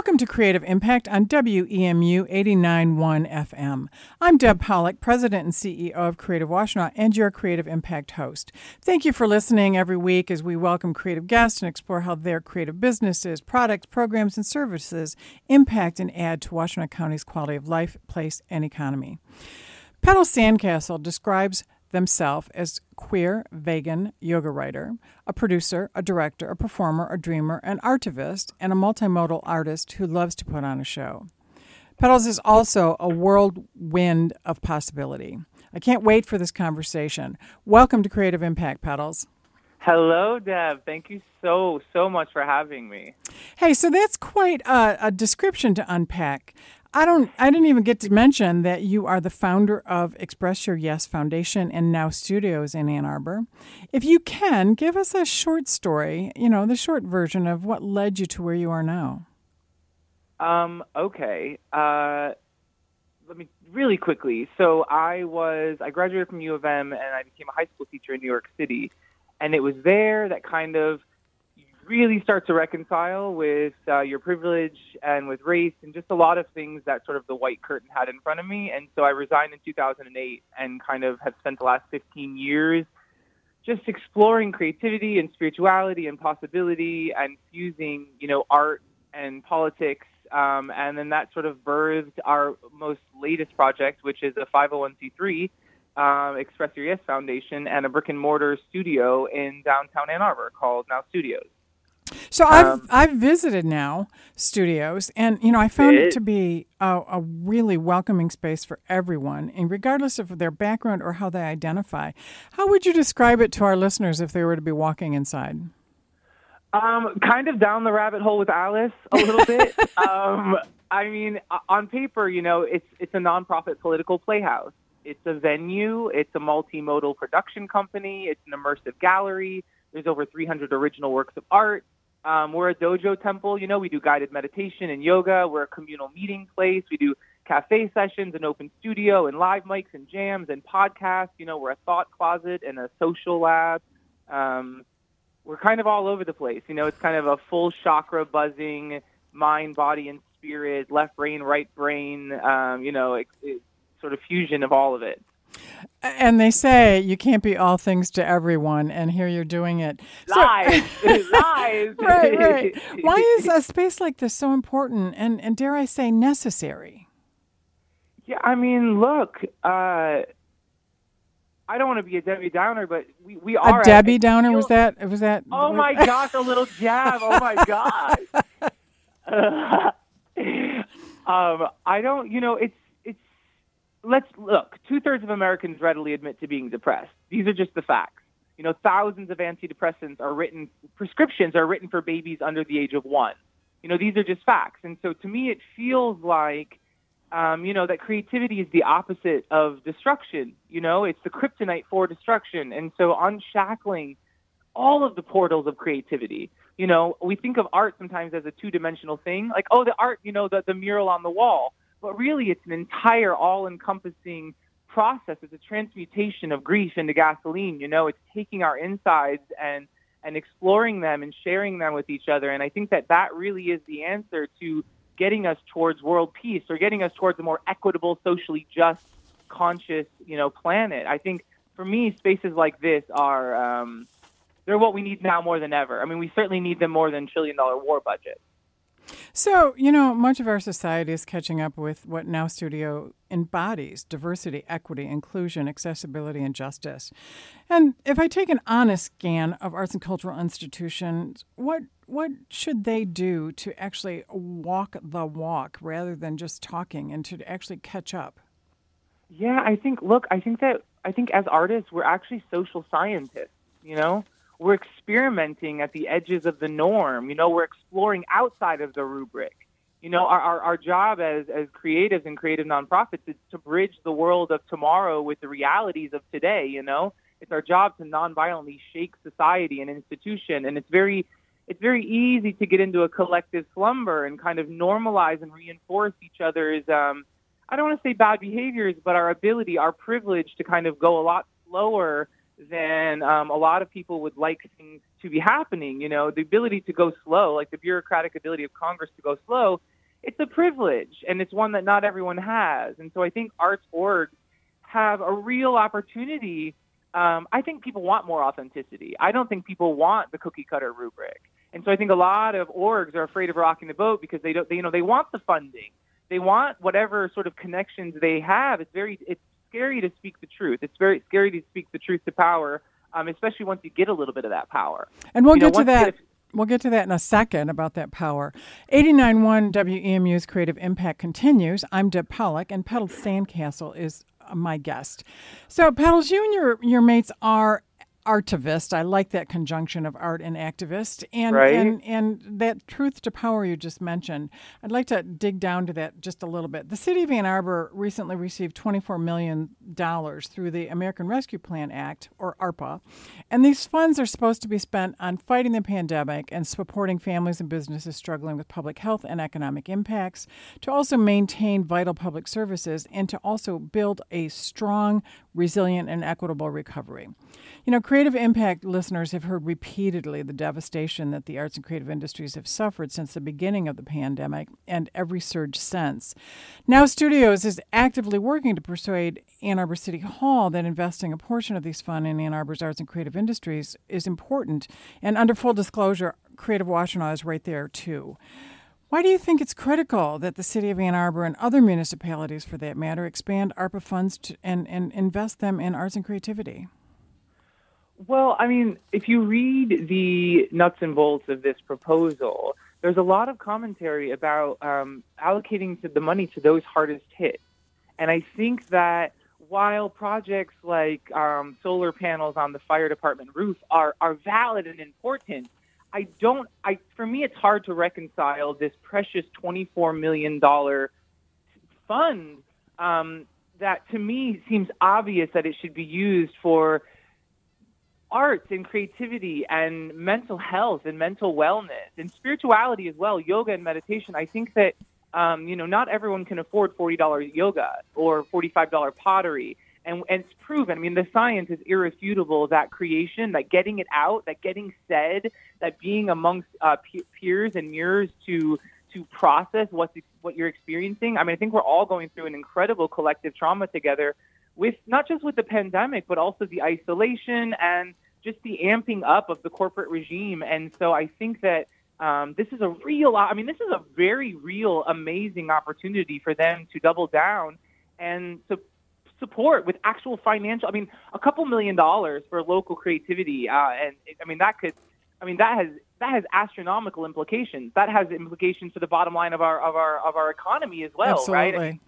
Welcome to Creative Impact on WEMU 89.1 FM. I'm Deb Polich, President and CEO of Creative Washtenaw and your Creative Impact host. Thank you for listening every week as we welcome creative guests and explore how their creative businesses, products, programs, and services impact and add to Washtenaw County's quality of life, place, and economy. Petals Sandcastle describes themselves as queer, vegan yoga writer, a producer, a director, a performer, a dreamer, an artivist, and a multimodal artist who loves to put on a show. Petals is also a whirlwind of possibility. I can't wait for this conversation. Welcome to Creative Impact, Petals. Hello, Deb. Thank you so, so much for having me. Hey, so that's quite a, a description to unpack. I don't I didn't even get to mention that you are the founder of Express Your Yes Foundation and Now Studios in Ann Arbor. If you can, give us a short story, you know, the short version of what led you to where you are now. Um, okay. Uh, let me really quickly. So I was I graduated from U of M and I became a high school teacher in New York City. And it was there that kind of really start to reconcile with uh, your privilege and with race and just a lot of things that sort of the white curtain had in front of me. And so I resigned in 2008 and kind of have spent the last 15 years just exploring creativity and spirituality and possibility and fusing, you know, art and politics. Um, and then that sort of birthed our most latest project, which is a 501c3 um, Express Your Yes Foundation and a brick and mortar studio in downtown Ann Arbor called Now Studios. So I've um, I've visited now studios, and you know I found it, it to be a, a, really welcoming space for everyone, and regardless of their background or how they identify. How would you describe it to our listeners if they were to be walking inside? Um, kind of down the rabbit hole with Alice a little bit. um, I mean, on paper, you know, it's it's a nonprofit political playhouse. It's a venue. It's a multimodal production company. It's an immersive gallery. There's over 300 original works of art. Um, we're a dojo temple. You know, we do guided meditation and yoga. We're a communal meeting place. We do cafe sessions, and open studio, and live mics and jams and podcasts. You know, we're a thought closet and a social lab. Um, we're kind of all over the place. You know, it's kind of a full chakra buzzing, mind, body, and spirit, left brain, right brain. Um, you know, it, it, sort of fusion of all of it. And they say you can't be all things to everyone, and here you're doing it. Lies, so, lies. right, right. Why is a space like this so important, and and dare I say necessary? Yeah, I mean, look. Uh, I don't want to be a Debbie Downer, but we, we are a Debbie Downer. Was that? Was that? Oh my gosh, a little jab. Oh my gosh. um, I don't. You know, it's let's look. Two thirds of Americans readily admit to being depressed. These are just the facts. You know, thousands of antidepressants are written, prescriptions are written for babies under the age of one. You know, these are just facts. And so to me, it feels like, um, you know, that creativity is the opposite of destruction. You know, it's the kryptonite for destruction. And so unshackling all of the portals of creativity. You know, we think of art sometimes as a two dimensional thing, like, oh, the art, you know, the, the mural on the wall but really it's an entire all-encompassing process. It's a transmutation of grief into gasoline. You know, it's taking our insides and and exploring them and sharing them with each other. And I think that that really is the answer to getting us towards world peace or getting us towards a more equitable, socially just, conscious, you know, planet. I think for me, spaces like this are um, they're what we need now more than ever. I mean, we certainly need them more than trillion dollar war budget. So, you know, much of our society is catching up with what Now Studio embodies diversity, equity, inclusion, accessibility, and justice. And if I take an honest scan of arts and cultural institutions, what what should they do to actually walk the walk rather than just talking and to actually catch up? Yeah, I think look, I think that I think as artists we're actually social scientists, you know? We're experimenting at the edges of the norm. You know, we're exploring outside of the rubric. You know, our, our, our job as, as creatives and creative nonprofits is to bridge the world of tomorrow with the realities of today, you know? It's our job to nonviolently shake society and institution. And it's very it's very easy to get into a collective slumber and kind of normalize and reinforce each other's um, I don't want to say bad behaviors, but our ability, our privilege to kind of go a lot slower than um, a lot of people would like things to be happening. You know, the ability to go slow, like the bureaucratic ability of Congress to go slow, it's a privilege and it's one that not everyone has. And so I think arts orgs have a real opportunity. Um, I think people want more authenticity. I don't think people want the cookie cutter rubric. And so I think a lot of orgs are afraid of rocking the boat because they don't, they, you know, they want the funding. They want whatever sort of connections they have. It's very, it's scary to speak the truth. It's very scary to speak the truth to power, um, especially once you get a little bit of that power. And we'll you get know, to that. We'll get to that in a second about that power. 89.1 WEMU's Creative Impact continues. I'm Deb Polich, and Petals Sandcastle is my guest. So, Petals, you and your, your mates are artivist. I like that conjunction of art and activist, and right. and and that truth to power you just mentioned. I'd like to dig down to that just a little bit. The city of Ann Arbor recently received 24 million dollars through the American Rescue Plan Act, or ARPA, and these funds are supposed to be spent on fighting the pandemic and supporting families and businesses struggling with public health and economic impacts, to also maintain vital public services, and to also build a strong, resilient, and equitable recovery. You know, Creative Impact listeners have heard repeatedly the devastation that the arts and creative industries have suffered since the beginning of the pandemic and every surge since. Now, Studios is actively working to persuade Ann Arbor City Hall that investing a portion of these funds in Ann Arbor's arts and creative industries is important. And under full disclosure, Creative Washtenaw is right there too. Why do you think it's critical that the City of Ann Arbor and other municipalities, for that matter, expand ARPA funds to, and, and invest them in arts and creativity? Well, I mean, if you read the nuts and bolts of this proposal, there's a lot of commentary about um, allocating the money to those hardest hit. And I think that while projects like um, solar panels on the fire department roof are, are valid and important, I don't, I, for me, it's hard to reconcile this precious $24 million fund um, that to me seems obvious that it should be used for arts and creativity and mental health and mental wellness and spirituality as well, yoga and meditation. I think that um, you know not everyone can afford forty dollars yoga or forty five dollar pottery. And, and it's proven. I mean, the science is irrefutable that creation, that getting it out, that getting said, that being amongst uh, peers and mirrors to to process what's what you're experiencing. I mean, I think we're all going through an incredible collective trauma together with not just with the pandemic, but also the isolation and just the amping up of the corporate regime. And so I think that um, this is a real, I mean, this is a very real, amazing opportunity for them to double down and to support with actual financial, I mean, a couple million dollars for local creativity. Uh, and I mean, that could, I mean, that has, that has astronomical implications. That has implications for the bottom line of our, of our, of our economy as well, Absolutely. right?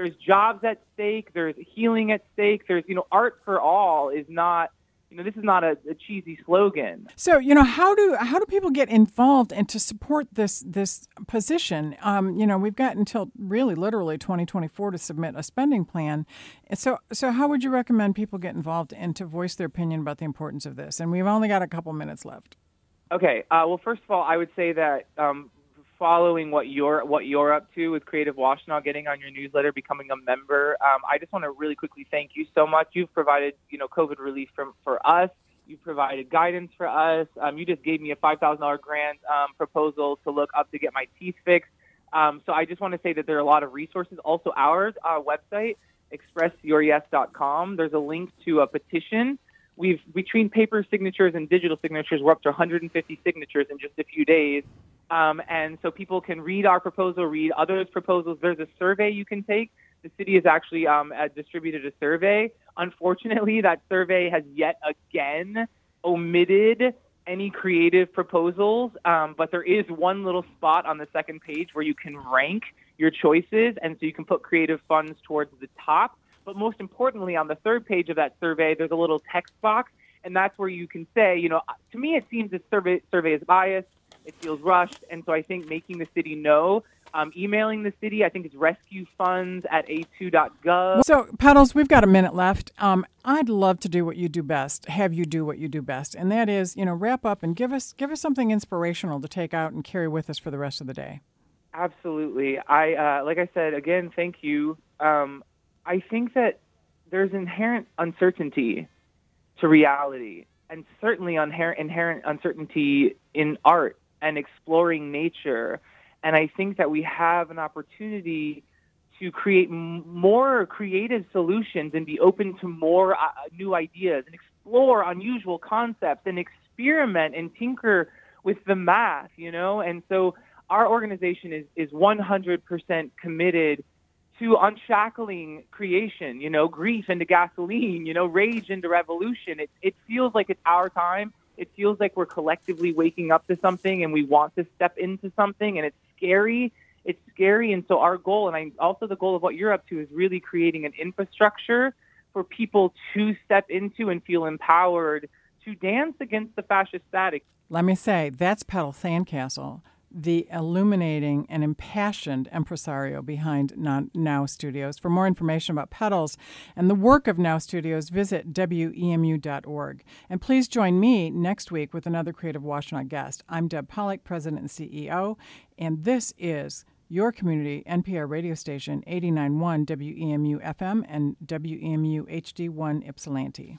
There's jobs at stake. There's healing at stake. There's, you know, art for all is not, you know, this is not a, a, cheesy slogan. So, you know, how do how do people get involved and to support this this position? Um, you know, we've got until really literally 2024 to submit a spending plan. So, so how would you recommend people get involved and to voice their opinion about the importance of this? And we've only got a couple minutes left. Okay. Uh, well, first of all, I would say that um, following what you're what you're up to with Creative Washtenaw, getting on your newsletter, becoming a member. Um, I just want to really quickly thank you so much. You've provided you know COVID relief from for us. You've provided guidance for us. Um, you just gave me a five thousand dollar grant um, proposal to look up to get my teeth fixed. Um, so I just want to say that there are a lot of resources. Also, ours our website expressyouryes.com. There's a link to a petition. We've between paper signatures and digital signatures, we're up to 150 signatures in just a few days. Um, and so people can read our proposal, read others' proposals. There's a survey you can take. The city has actually um, distributed a survey. Unfortunately, that survey has yet again omitted any creative proposals, um, but there is one little spot on the second page where you can rank your choices, and so you can put creative funds towards the top. But most importantly, on the third page of that survey, there's a little text box, and that's where you can say, you know, to me it seems this survey survey is biased. It feels rushed. And so I think making the city know, um, emailing the city, I think it's rescue funds at a2.gov. So, Petals, we've got a minute left. Um, I'd love to do what you do best, have you do what you do best. And that is, you know, wrap up and give us give us something inspirational to take out and carry with us for the rest of the day. Absolutely. I uh, like I said again, thank you. Um, I think that there's inherent uncertainty to reality, and certainly inherent, inherent uncertainty in art and exploring nature And I think that we have an opportunity to create m- more creative solutions and be open to more uh, new ideas and explore unusual concepts and experiment and tinker with the math, you know? And so our organization is, is 100% committed to unshackling creation, you know, grief into gasoline, you know, rage into revolution. It, it feels like it's our time. It feels like we're collectively waking up to something and we want to step into something and it's scary it's scary. And so our goal, and I, also the goal of what you're up to, is really creating an infrastructure for people to step into and feel empowered to dance against the fascist static. Let me say, that's Petals Sandcastle, the illuminating and impassioned impresario behind Now Studios. For more information about Petals and the work of Now Studios, visit WEMU.org. And please join me next week with another Creative Washtenaw guest. I'm Deb Polich, President and CEO, and this is your community NPR radio station 891 WEMU FM and WEMU HD1 Ypsilanti.